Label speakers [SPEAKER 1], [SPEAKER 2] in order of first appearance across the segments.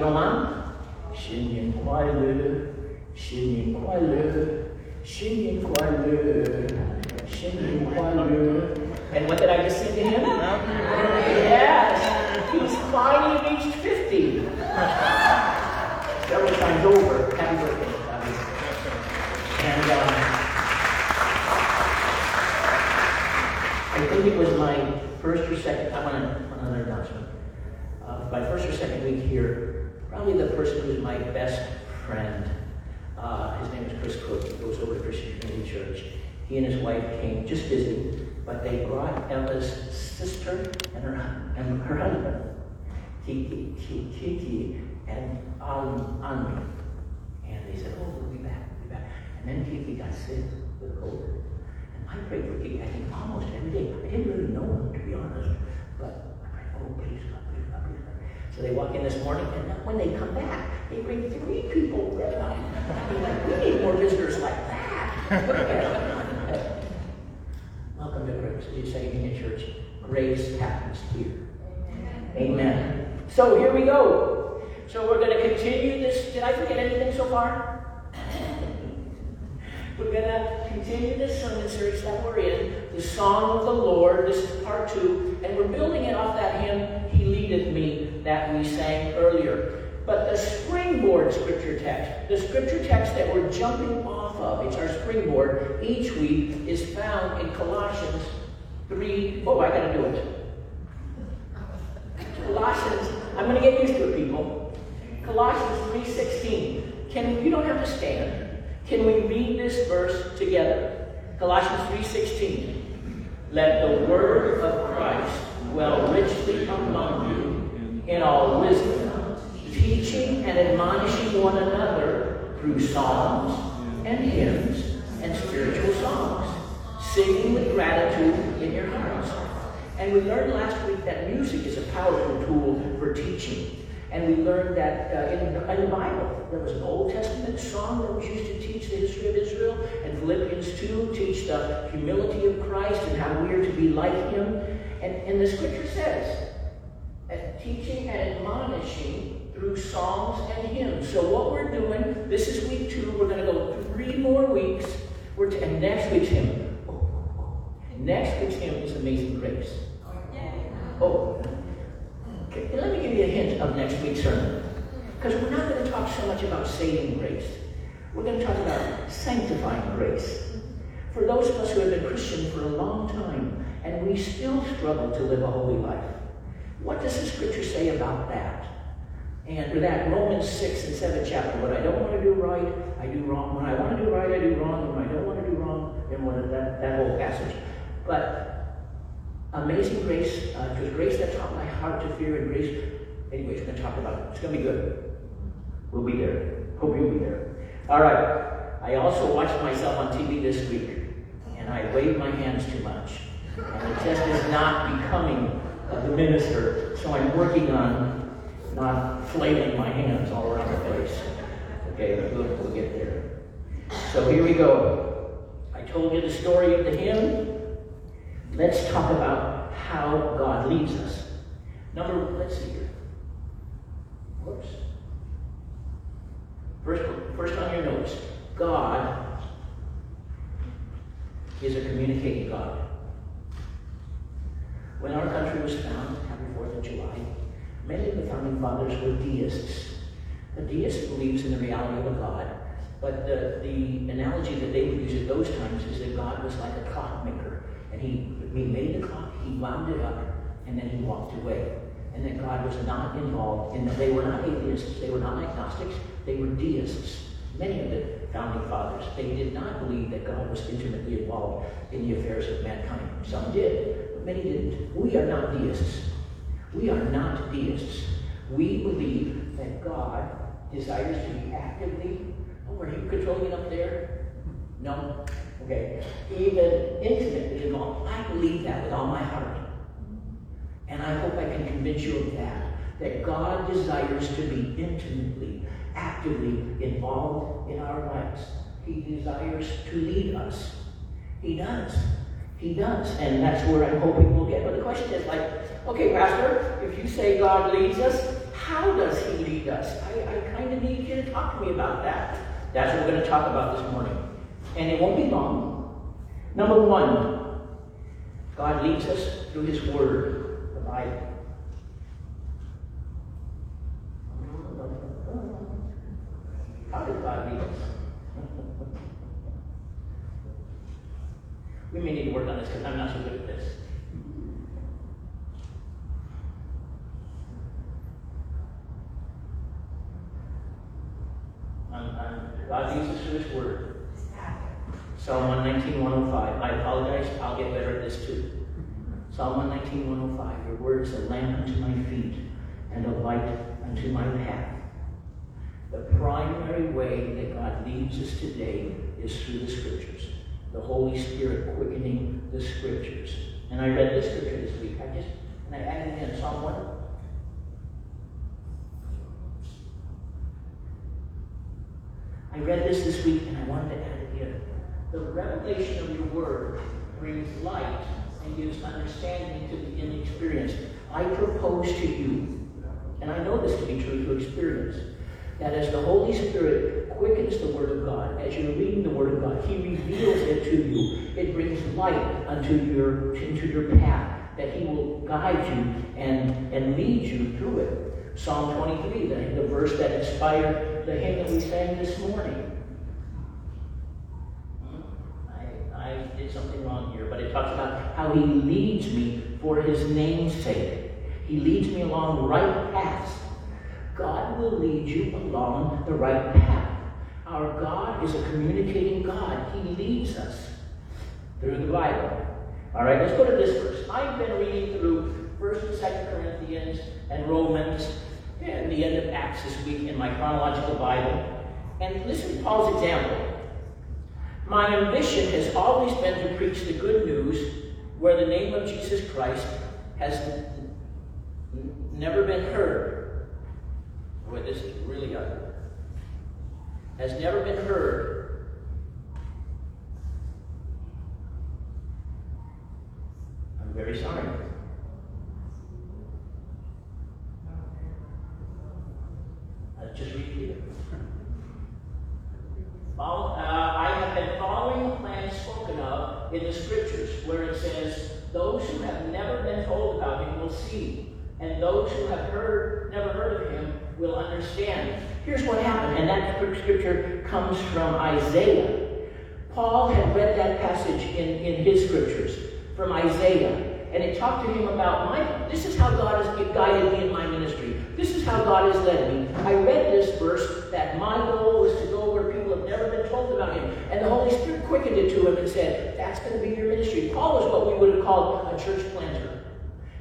[SPEAKER 1] 懂吗？新年快乐，新年快乐，新年快乐，新年快乐。And what did I just sing to him? Yes, he's finally reached 50. Several times over. Happy birthday, Bobby. And um, I think it was my first or second, I want another announcement. Uh, my first or second week here, probably the person who's my best friend, uh, his name is Chris Cook. He goes over to Christian Community Church. He and his wife came just visiting but they brought Ella's sister and her, and her husband, Kiki, Kiki, Kiki and um, Anmi. And they said, oh, we'll be back, we'll be back. And then Kiki got sick with a cold. And I prayed for Kiki, I think, almost every day. I didn't really know him, to be honest. But I prayed, oh, please, God, please, God, please, God. So they walk in this morning, and when they come back, they bring three people with them. I mean, like, we need more visitors like that. Welcome to Grace Second Union Church. Grace happens here. Amen. Amen. So here we go. So we're going to continue this. Did I forget anything so far? we're going to continue this sermon series that we're in, the Song of the Lord. This is part two, and we're building it off that hymn, He Leadeth that we sang earlier. But the springboard scripture text, the scripture text that we're jumping off of, it's our springboard each week, is found in Colossians 3. Oh, I gotta do it. Colossians, I'm gonna get used to it, people. Colossians 3.16. Can you don't have to stand. Can we read this verse together? Colossians 3.16. Let the word of Christ dwell richly among you in all wisdom teaching and admonishing one another through psalms and hymns and spiritual songs, singing with gratitude in your hearts. And we learned last week that music is a powerful tool for teaching. And we learned that uh, in, in, the Bible, there was an Old Testament song that was used to teach the history of Israel, and Philippians 2 teach the humility of Christ and how we are to be like him. And, and the scripture says, teaching and admonishing through songs and hymns. So what we're doing, this is week two. We're going to go three more weeks. We're to, and next week's hymn. Next week's hymn is Amazing Grace. Oh, okay. let me give you a hint of next week's sermon. Because we're not going to talk so much about saving grace. We're going to talk about sanctifying grace. For those of us who have been Christian for a long time and we still struggle to live a holy life, what does the scripture say about that? And with that, Romans 6 and 7 chapter, what I don't want to do right, I do wrong. When I want to do right, I do wrong. When I don't want to do wrong, then what, that, that whole passage. But amazing grace, uh, grace that taught my heart to fear and grace, anyways, we're going to talk about it. It's going to be good. We'll be there. Hope you'll be there. All right. I also watched myself on TV this week, and I waved my hands too much. And it just is not becoming of the minister. So I'm working on not flailing my hands all around the place. Okay, we'll, we'll get there. So here we go. I told you the story of the hymn. Let's talk about how God leads us. Number, let's see here. Whoops. First, first on your notes, God is a communicating God. When our country was founded, happy 4th of July, Many of the founding fathers were deists. A deist believes in the reality of a God, but the, the analogy that they would use at those times is that God was like a clockmaker. And he, he made the clock, he wound it up, and then he walked away. And that God was not involved and that. They were not atheists, they were not agnostics, they were deists. Many of the founding fathers, they did not believe that God was intimately involved in the affairs of mankind. Some did, many didn't. We are not deists. We are not deists. We believe that God desires to be actively. Oh, are you controlling it up there? No? Okay. Even intimately involved. I believe that with all my heart. And I hope I can convince you of that. That God desires to be intimately, actively involved in our lives. He desires to lead us. He does. He does. And that's where I'm hoping we'll get. But the question is like, Okay, Pastor, if you say God leads us, how does he lead us? I, I kind of need you to talk to me about that. That's what we're going to talk about this morning. And it won't be long. Number one, God leads us through his word, the Bible. How did God lead us? We may need to work on this because I'm not so good at this. God uses through His Word. Psalm 119, 105. I apologize, I'll get better at this too. Psalm 119, 105. Your word is a lamp unto my feet and a light unto my path. The primary way that God leads us today is through the Scriptures. The Holy Spirit quickening the Scriptures. And I read this scripture this week. I just, and I added in Psalm 1. I read this this week and I wanted to add it here. The revelation of your word brings light and gives understanding to the inexperienced. I propose to you, and I know this to be true through experience, that as the Holy Spirit quickens the Word of God, as you're reading the Word of God, He reveals it to you. It brings light unto your into your path, that He will guide you and, and lead you through it. Psalm 23, the, the verse that inspired the hymn that we sang this morning. I, I did something wrong here, but it talks about how he leads me for his name's sake. He leads me along right paths. God will lead you along the right path. Our God is a communicating God. He leads us through the Bible. All right, let's go to this verse. I've been reading through 1st and 2nd Corinthians and Romans and the end of Acts this week in my chronological Bible. And listen to Paul's example. My ambition has always been to preach the good news where the name of Jesus Christ has never been heard. Boy, this is really ugly. Has never been heard. I'm very sorry. just repeat it. Follow, uh, I have been following the plan spoken of in the scriptures, where it says, "Those who have never been told about him will see, and those who have heard, never heard of him, will understand." Here's what happened, and that scripture comes from Isaiah. Paul had read that passage in, in his scriptures from Isaiah and it talked to him about my, this is how God has guided me in my ministry. This is how God has led me. I read this verse that my goal was to go where people have never been told about him. And the Holy Spirit quickened it to him and said, that's going to be your ministry. Paul was what we would have called a church planter.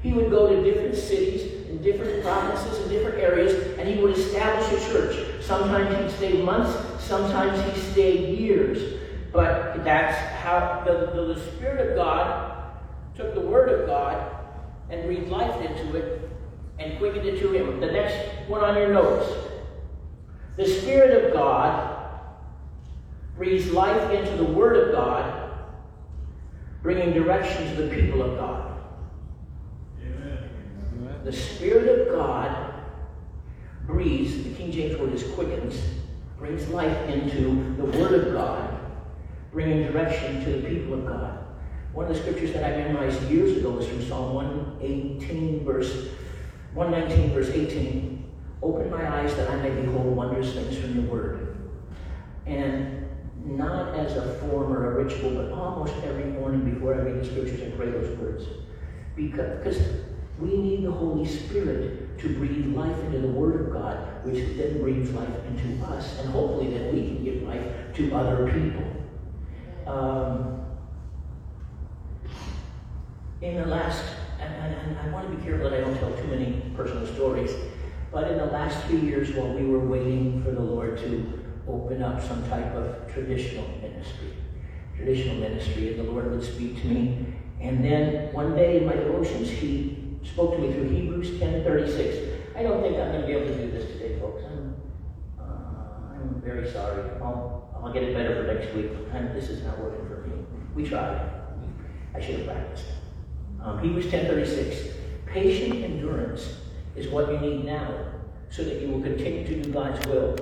[SPEAKER 1] He would go to different cities in different provinces and different areas, and he would establish a church. Sometimes he'd stay months, sometimes he stayed years. But that's how the, the, the Spirit of God took the Word of God and breathed life into it and quickened it to him. The next one on your notes. The Spirit of God breathes life into the Word of God, bringing direction to the people of God. The Spirit of God breathes, the King James word is quickens, brings life into the Word of God, bringing direction to the people of God. One of the scriptures that I memorized years ago was from Psalm 118, verse 119, verse 18. Open my eyes that I may behold wondrous things from your word. And not as a form or a ritual, but almost every morning before I read the scriptures, I pray those words. Because we need the Holy Spirit to breathe life into the Word of God, which then breathes life into us, and hopefully that we can give life to other people. Um, in the last, and, and, and, I want to be careful that I don't tell too many personal stories, but in the last few years while we were waiting for the Lord to open up some type of traditional ministry, traditional ministry, and the Lord would speak to me. And then one day in my devotions, He spoke to me through Hebrews 10:36. I don't think I'm going to be able to do this today, folks. I'm, uh, I'm very sorry. I'll, I'll get it better for next week. I'm, this is not working for me. We tried. I should have practiced. Um, Hebrews 10.36, patient endurance is what you need now so that you will continue to do God's will.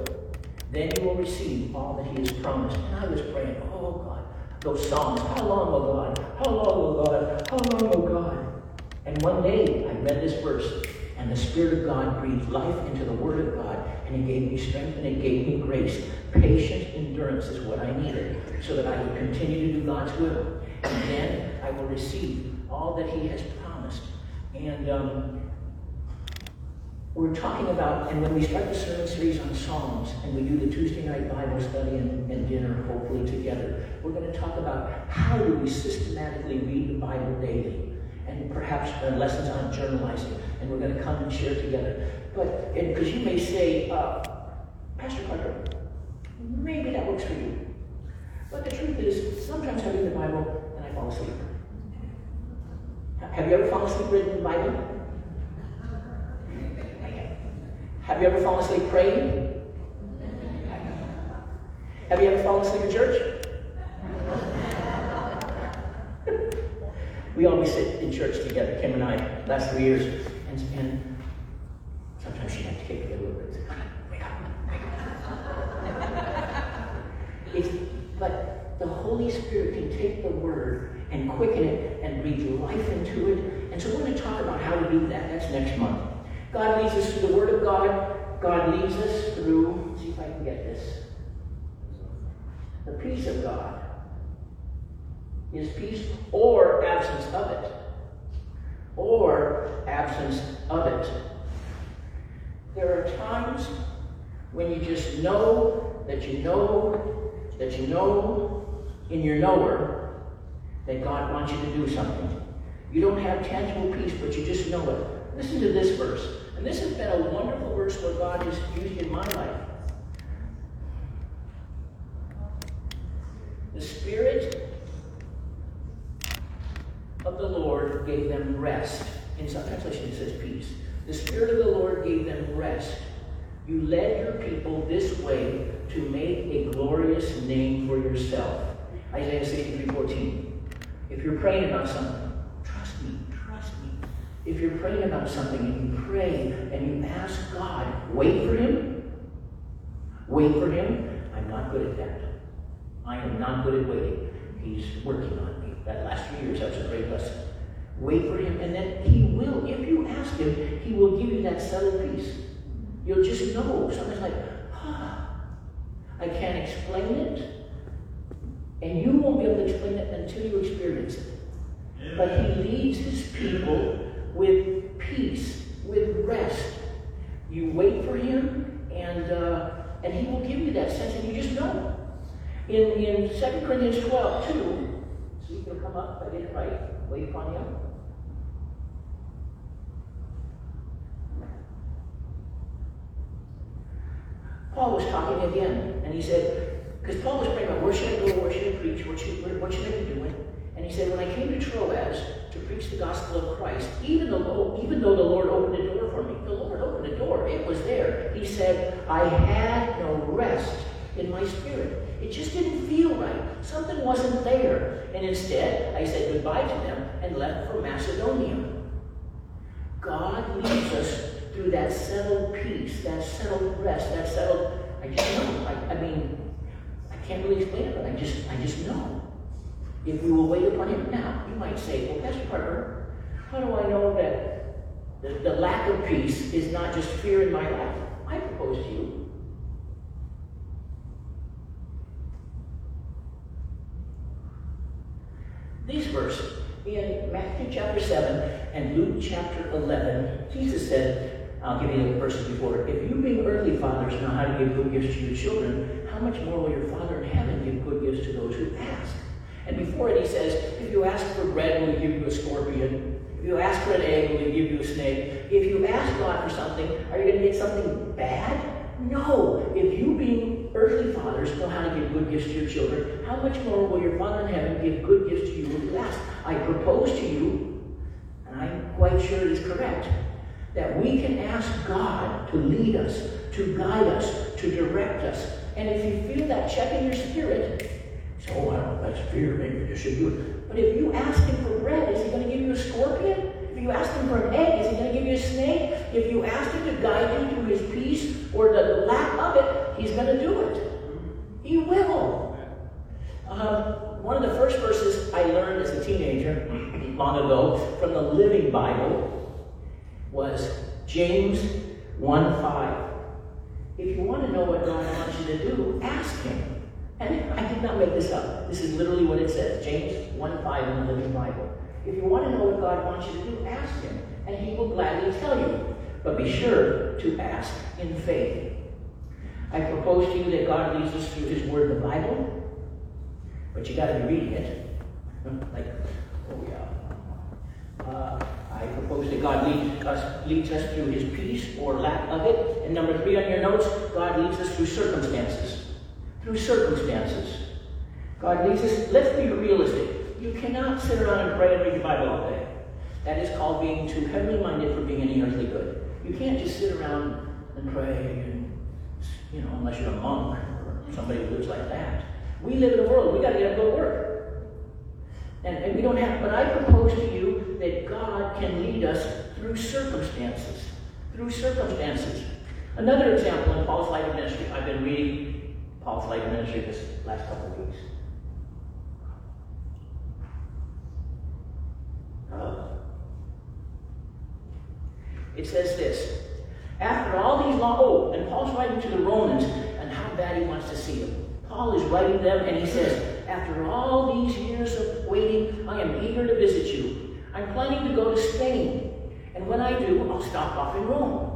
[SPEAKER 1] Then you will receive all that He has promised. And I was praying, oh God, those songs, how long, oh God, how long, oh God, how long, oh God. And one day I read this verse, and the Spirit of God breathed life into the Word of God, and it gave me strength and it gave me grace. Patient endurance is what I needed, so that I would continue to do God's will. And then I will receive all that He has promised. And um, we're talking about, and when we start the sermon series on Psalms, and we do the Tuesday night Bible study and, and dinner, hopefully together, we're going to talk about how do we systematically read the Bible daily, and perhaps uh, lessons on journalizing, and we're going to come and share together. But because you may say, uh, Pastor Parker, maybe that works for you. But the truth is, sometimes I read the Bible and I fall asleep. Have you ever fallen asleep reading the Bible? Have you ever fallen asleep praying? Have you ever fallen asleep in church? We always sit in church together, Kim and I, last three years, and, and sometimes she had to kick me a little bit. Wake up, wake up. it's, but the Holy Spirit can take the word and quicken it and breathe life into it. And so we're going to talk about how to do that. That's next month. God leads us through the Word of God. God leads us through, see if I can get this. The peace of God. His peace or absence of it. Or absence of it. There are times when you just know that you know that you know in your knower that God wants you to do something. You don't have tangible peace, but you just know it. Listen to this verse. And this has been a wonderful verse where God has used in my life. The Spirit of the Lord gave them rest. In some translations, it says peace. The Spirit of the Lord gave them rest. You led your people this way to make a glorious name for yourself. Isaiah 63 14. If you're praying about something, trust me, trust me. if you're praying about something and you pray and you ask God, wait for Him, wait for Him, I'm not good at that. I am not good at waiting. He's working on me. That last few years, that was a great lesson. Wait for Him, and then He will, if you ask Him, He will give you that settled peace. You'll just know. Something's like, ah, I can't explain it. And you won't be able to explain it until you experience it. But He leads His people with peace, with rest. You wait for him, and uh, and he will give you that sense, and you just know. In in 2 Corinthians 12, 2, so you can come up, I did it right, wait upon him. Paul was talking again, and he said, because Paul was praying about where should I go, where should I preach, what should, what should I be doing? And he said, when I came to Troas, to preach the gospel of Christ, even though, even though the Lord opened the door for me. The Lord opened the door. It was there. He said, I had no rest in my spirit. It just didn't feel right. Something wasn't there. And instead, I said goodbye to them and left for Macedonia. God leads us through that settled peace, that settled rest, that settled, I just know. I, I mean, I can't really explain it, but I just, I just know if we will wait upon him. Now, you might say, well, Pastor Parker, how do I know that the, the lack of peace is not just fear in my life? I propose to you. These verses in Matthew chapter 7 and Luke chapter 11, Jesus said, I'll give you the verses before. It, if you being earthly fathers know how to give good gifts to your children, how much more will your Father in heaven give good gifts to those who ask? And before it, he says, if you ask for bread, will he give you a scorpion? If you ask for an egg, will he give you a snake? If you ask God for something, are you going to get something bad? No. If you, being earthly fathers, know how to give good gifts to your children, how much more will your Father in heaven give good gifts to you when you ask? I propose to you, and I'm quite sure it is correct, that we can ask God to lead us, to guide us, to direct us. And if you feel that check in your spirit, say, Oh, well, that's fear. Maybe you should do it. But if you ask him for bread, is he going to give you a scorpion? If you ask him for an egg, is he going to give you a snake? If you ask him to guide you to his peace or the lack of it, he's going to do it. He will. Um, one of the first verses I learned as a teenager, long ago, from the Living Bible was James 1 5. If you want to know what God wants you to do, ask Him. And I did not make this up. This is literally what it says James 1 5 in the Living Bible. If you want to know what God wants you to do, ask Him, and He will gladly tell you. But be sure to ask in faith. I propose to you that God leads us through His Word, in the Bible, but you got to be reading it. Like, oh yeah. Uh, I propose that God leads us, leads us through His peace or lack of it. And number three on your notes, God leads us through circumstances through circumstances. God leads us, let's be realistic. You cannot sit around and pray and read the Bible all day. That is called being too heavenly minded for being any earthly good. You can't just sit around and pray and, you know, unless you're a monk or somebody who lives like that. We live in a world, we got to get up and go to work. And, and we don't have, but I propose to you that God can lead us through circumstances. Through circumstances. Another example in Paul's life ministry, I've been reading Paul's life ministry this last couple of weeks. Uh, it says this. After all these long, oh, and Paul's writing to the Romans and how bad he wants to see them. Paul is writing them and he says, After all these years of waiting, I am eager to visit you. I'm planning to go to Spain. And when I do, I'll stop off in Rome.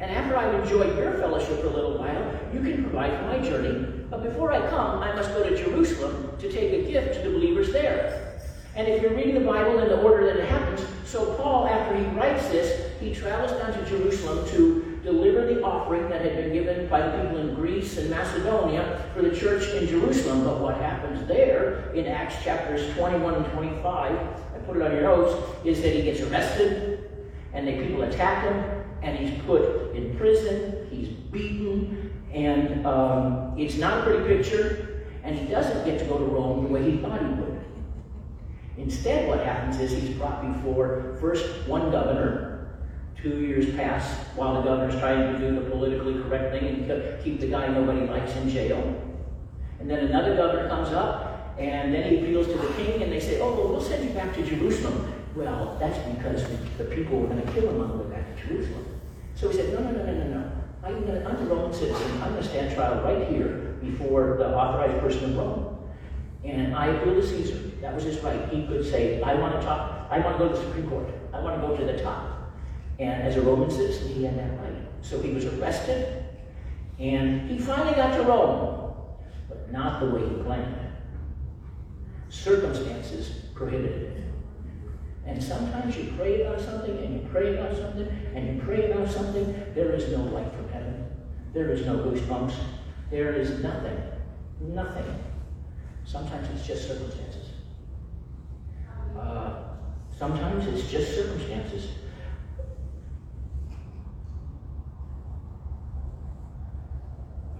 [SPEAKER 1] And after I've enjoyed your fellowship for a little while, you can provide for my journey. But before I come, I must go to Jerusalem to take a gift to the believers there. And if you're reading the Bible in the order that it happens, so Paul, after he writes this, he travels down to Jerusalem to deliver the offering that had been given by the people in Greece and Macedonia for the church in Jerusalem. But what happens there in Acts chapters 21 and 25, I put it on your notes, is that he gets arrested and the people attack him and he's put in prison, he's beaten, and um, it's not a pretty picture, and he doesn't get to go to Rome the way he thought he would. Instead, what happens is he's brought before first one governor, two years pass while the governor's trying to do the politically correct thing and keep the guy nobody likes in jail. And then another governor comes up, and then he appeals to the king, and they say, Oh, well, we'll send you back to Jerusalem. Well, that's because the people were going to kill him on the way back to Jerusalem. So he said, no, no, no, no, no, no. I'm, gonna, I'm a Roman citizen. I'm going to stand trial right here before the authorized person in Rome. And I appeal to Caesar. That was his right. He could say, I want to talk, I want to go to the Supreme Court. I want to go to the top. And as a Roman citizen, he had that right. So he was arrested, and he finally got to Rome, but not the way he planned. Circumstances prohibited it. And sometimes you pray about something and you pray about something and you pray about something. There is no light from heaven. There is no goosebumps. There is nothing. Nothing. Sometimes it's just circumstances. Uh, sometimes it's just circumstances.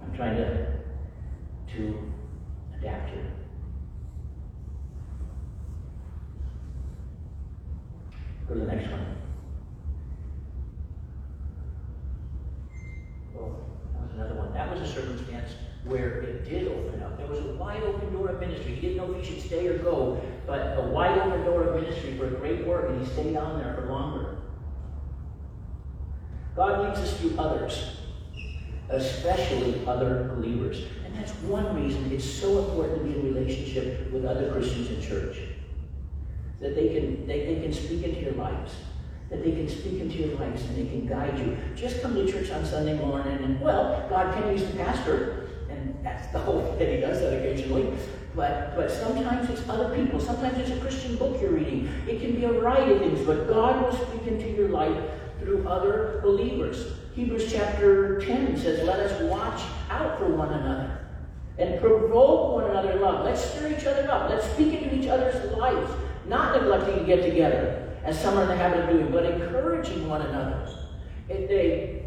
[SPEAKER 1] I'm trying to to adapt here. Go to the next one. Oh, that was another one. That was a circumstance where it did open up. There was a wide open door of ministry. He didn't know if he should stay or go, but a wide open door of ministry for great work, and he stayed on there for longer. God leads us through others, especially other believers. And that's one reason it's so important to be in relationship with other Christians in church that they can, they, they can speak into your lives. That they can speak into your lives and they can guide you. Just come to church on Sunday morning and, well, God can use the pastor, and that's the hope that He does that occasionally. But, but sometimes it's other people. Sometimes it's a Christian book you're reading. It can be a variety of things, but God will speak into your life through other believers. Hebrews chapter 10 says, Let us watch out for one another and provoke one another in love. Let's stir each other up. Let's speak into each other's lives. Not neglecting to get together, as some are in the habit of doing, but encouraging one another. If they,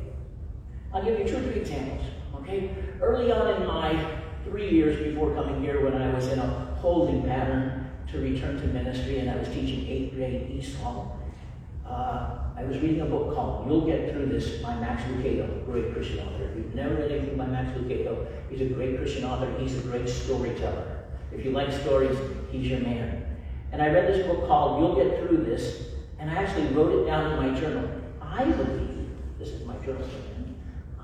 [SPEAKER 1] I'll give you two or three examples. Okay? Early on in my three years before coming here, when I was in a holding pattern to return to ministry, and I was teaching eighth grade East Hall, Uh, I was reading a book called You'll Get Through This by Max Lucado, great Christian author. If you've never read anything by Max Lucado, he's a great Christian author. He's a great storyteller. If you like stories, he's your man. And I read this book called You'll Get Through This, and I actually wrote it down in my journal. I believe, this is my journal,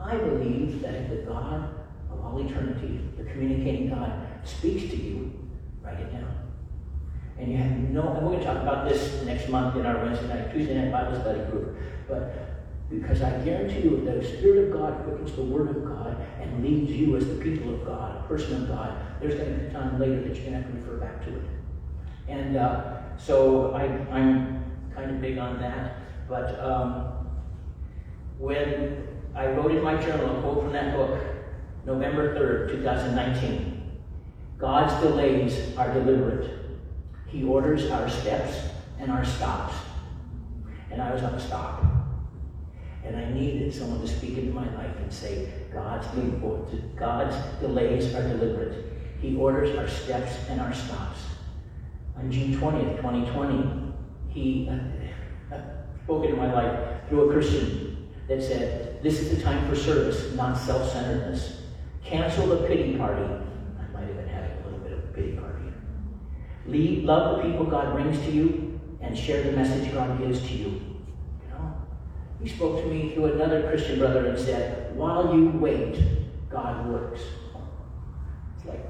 [SPEAKER 1] I believe that the God of all eternity, the communicating God, speaks to you, write it down. And you have no, and we're going to talk about this next month in our Wednesday night, Tuesday night Bible study group. But because I guarantee you, the Spirit of God quickens the Word of God and leads you as the people of God, a person of God, there's going to be a time later that you're going to have to refer back to it. And uh, so I, I'm kind of big on that. But um, when I wrote in my journal a quote from that book, November 3rd, 2019 God's delays are deliberate. He orders our steps and our stops. And I was on a stop. And I needed someone to speak into my life and say, God's, God's delays are deliberate. He orders our steps and our stops. On June 20th, 2020, he uh, spoke into my life through a Christian that said, This is the time for service, not self centeredness. Cancel the pity party. I might have been having a little bit of a pity party. Lead, love the people God brings to you and share the message God gives to you. You know? He spoke to me through another Christian brother and said, While you wait, God works. It's like,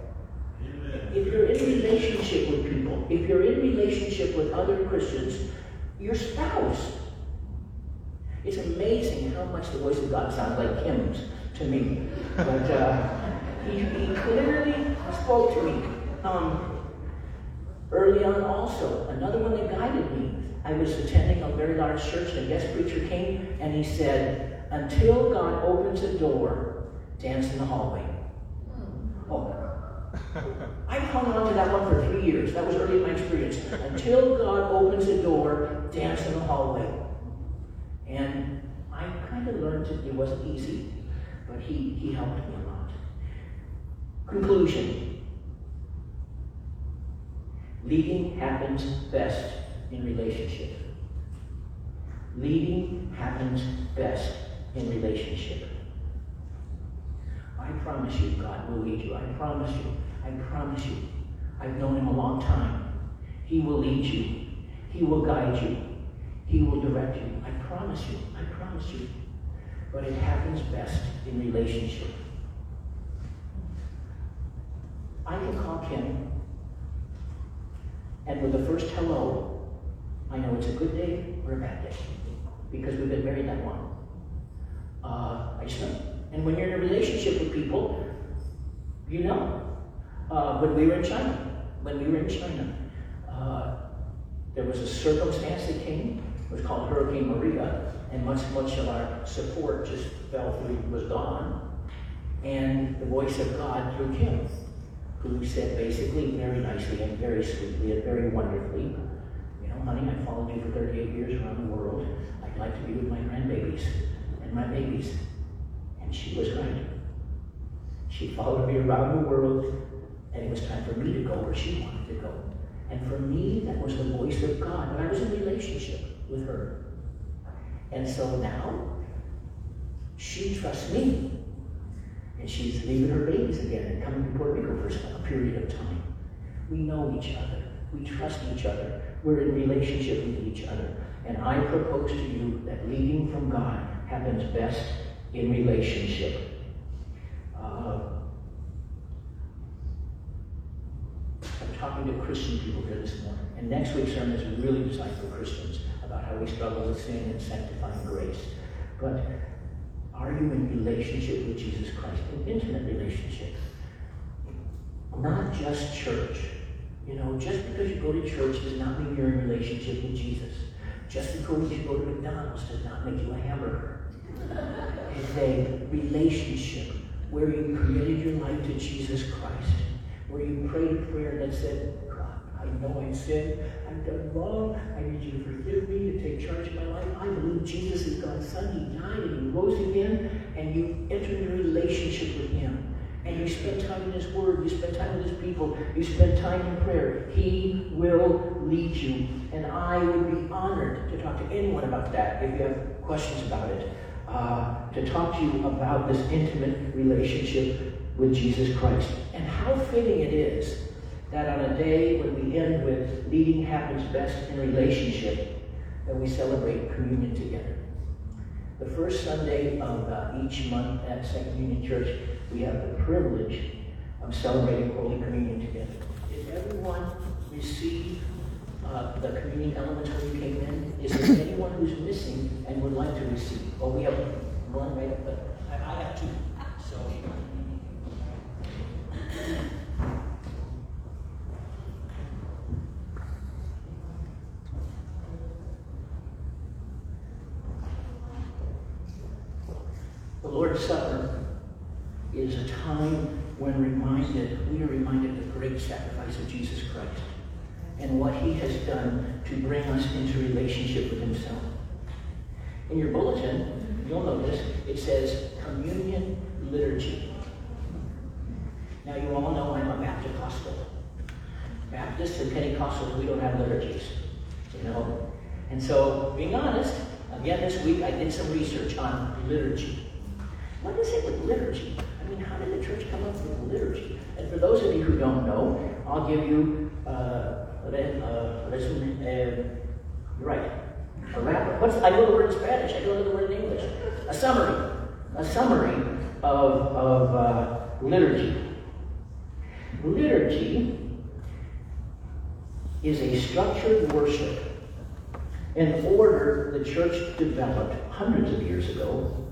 [SPEAKER 1] if you're in relationship with people, if you're in relationship with other Christians, your spouse, it's amazing how much the voice of God sounds like hymns to me. But uh, he, he, clearly spoke to me. Um, early on, also, another one that guided me. I was attending a very large church, and a guest preacher came, and he said, Until God opens a door, dance in the hallway. Hmm. Oh, I hung on to that one for three years. That was early in my experience. Until God opens a door, dance in the hallway. And I kind of learned that it wasn't easy, but he, he helped me a lot. Conclusion Leading happens best in relationship. Leading happens best in relationship. I promise you, God will lead you. I promise you. I promise you. I've known him a long time. He will lead you. He will guide you. He will direct you. I promise you. I promise you. But it happens best in relationship. I can call Kim, and with the first hello, I know it's a good day or a bad day because we've been married that long. Uh, I just know. And when you're in a relationship with people, you know. Uh, when we were in China, when we were in China, uh, there was a circumstance that came. It was called Hurricane Maria, and much, much of our support just fell through, was gone. And the voice of God through Kim, who said basically very nicely and very sweetly and very wonderfully, you know, honey, I followed you for 38 years around the world. I'd like to be with my grandbabies and my babies. And she was right. She followed me around the world, and it was time for me to go where she wanted to go. And for me, that was the voice of God. And I was in relationship with her. And so now, she trusts me. And she's leaving her babies again and coming to Puerto Rico for a period of time. We know each other. We trust each other. We're in relationship with each other. And I propose to you that leading from God happens best in relationship. Uh, I'm talking to Christian people here this morning. And next week's sermon is really designed for Christians about how we struggle with sin and sanctifying grace. But are you in relationship with Jesus Christ? An intimate relationship. Not just church. You know, just because you go to church does not mean you're in relationship with Jesus. Just because you go to McDonald's does not make you a hamburger. It's a relationship where you committed your life to Jesus Christ, where you prayed a prayer that said, I know I sinned, I've done wrong, I need you to forgive me, to take charge of my life. I believe Jesus Son, He died and He rose again, and you entered into relationship with Him. And you spend time in His Word, you spend time with His people, you spend time in prayer, He will lead you. And I would be honored to talk to anyone about that if you have questions about it. Uh, to talk to you about this intimate relationship with Jesus Christ. And how fitting it is that on a day when we end with leading happens best in relationship, that we celebrate communion together. The first Sunday of uh, each month at Second Union Church, we have the privilege of celebrating Holy Communion together. Did everyone receive uh, the communion elements when you came in? Is there anyone who's missing and would like to receive? Well, we have one right up, but I, I have two. So. The Lord's Supper is a time when reminded, we are reminded of the great sacrifice of Jesus Christ and what he has done to bring us into relationship with himself. In your bulletin, you'll notice it says communion liturgy. Now you all know I'm a Baptist. Baptists and Pentecostals, we don't have liturgies, you know. And so, being honest, again this week I did some research on liturgy. What is it with liturgy? I mean, how did the church come up with liturgy? And for those of you who don't know, I'll give you uh, uh, listen, uh, right. A wrapper. What's I know the word in Spanish. I don't know the word in English. A summary. A summary of, of uh, liturgy. Liturgy is a structured worship, an order the church developed hundreds of years ago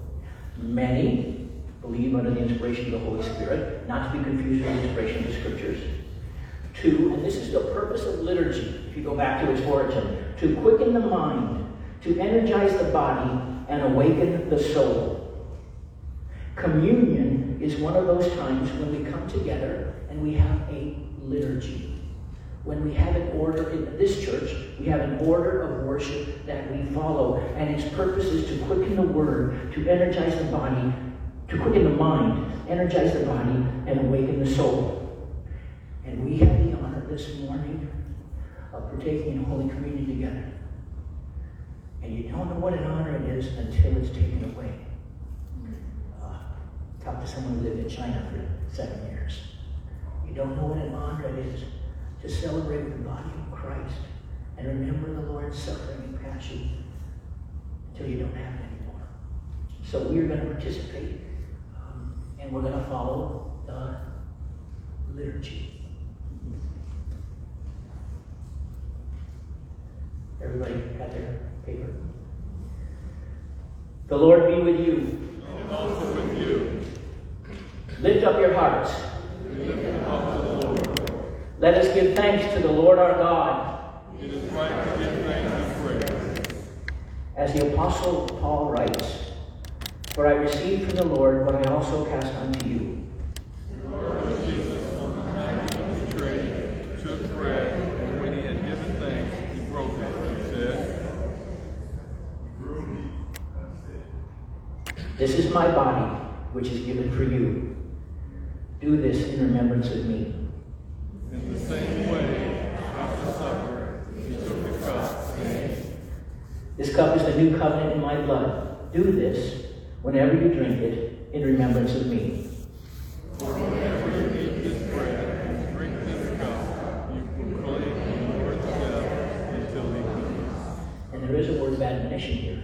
[SPEAKER 1] Many believe under the inspiration of the Holy Spirit, not to be confused with the inspiration of the Scriptures. Two, and this is the purpose of liturgy, if you go back to its origin, to quicken the mind, to energize the body, and awaken the soul. Communion is one of those times when we come together and we have a liturgy when we have an order in this church, we have an order of worship that we follow, and its purpose is to quicken the word, to energize the body, to quicken the mind, energize the body, and awaken the soul. And we have the honor this morning of partaking in Holy Communion together. And you don't know what an honor it is until it's taken away. Uh, talked to someone who lived in China for seven years. You don't know what an honor it is to celebrate the body of Christ and remember the Lord's suffering and passion until you don't have it anymore. So we are going to participate um, and we're going to follow the liturgy. Everybody got their paper? The Lord be with you.
[SPEAKER 2] And also with you.
[SPEAKER 1] Lift up your hearts. Let us give thanks to the Lord our God.
[SPEAKER 2] It is right to give thanks and praise.
[SPEAKER 1] As the Apostle Paul writes, For I received from the Lord what I also passed on to you.
[SPEAKER 2] Lord Jesus, on the night he was betrayed, took bread, and when he had given thanks, he broke it and said,
[SPEAKER 1] This is my body, which is given for you. Do this in remembrance of me.
[SPEAKER 2] In the same way, after supper, he took the cup, saying,
[SPEAKER 1] This cup is the new covenant in my blood. Do this whenever you drink it in remembrance of me.
[SPEAKER 2] For whenever you eat this bread and drink this cup, you proclaim the Lord's death until he comes.
[SPEAKER 1] And there is a word of admonition here.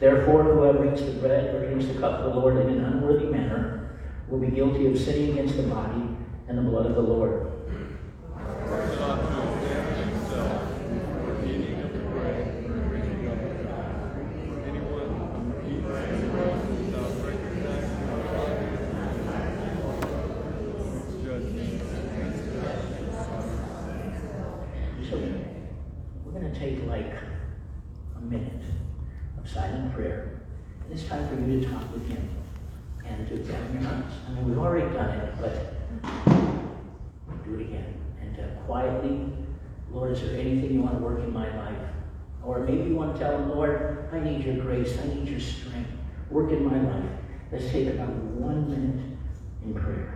[SPEAKER 1] Therefore, whoever eats the bread or drinks the cup of the Lord in an unworthy manner will be guilty of sinning against the body and the blood of the Lord.
[SPEAKER 2] Not to examine himself before eating of the bread and drinking of the cup. For anyone who eats and drinks without recognizing the body is judgment
[SPEAKER 1] So we're going to take like a minute of silent prayer. And it's time for you to talk with him and to examine your hearts. I mean, we've already done it, but do it again. And to quietly, Lord, is there anything you want to work in my life? Or maybe you want to tell him, Lord, I need your grace. I need your strength. Work in my life. Let's take about one minute in prayer.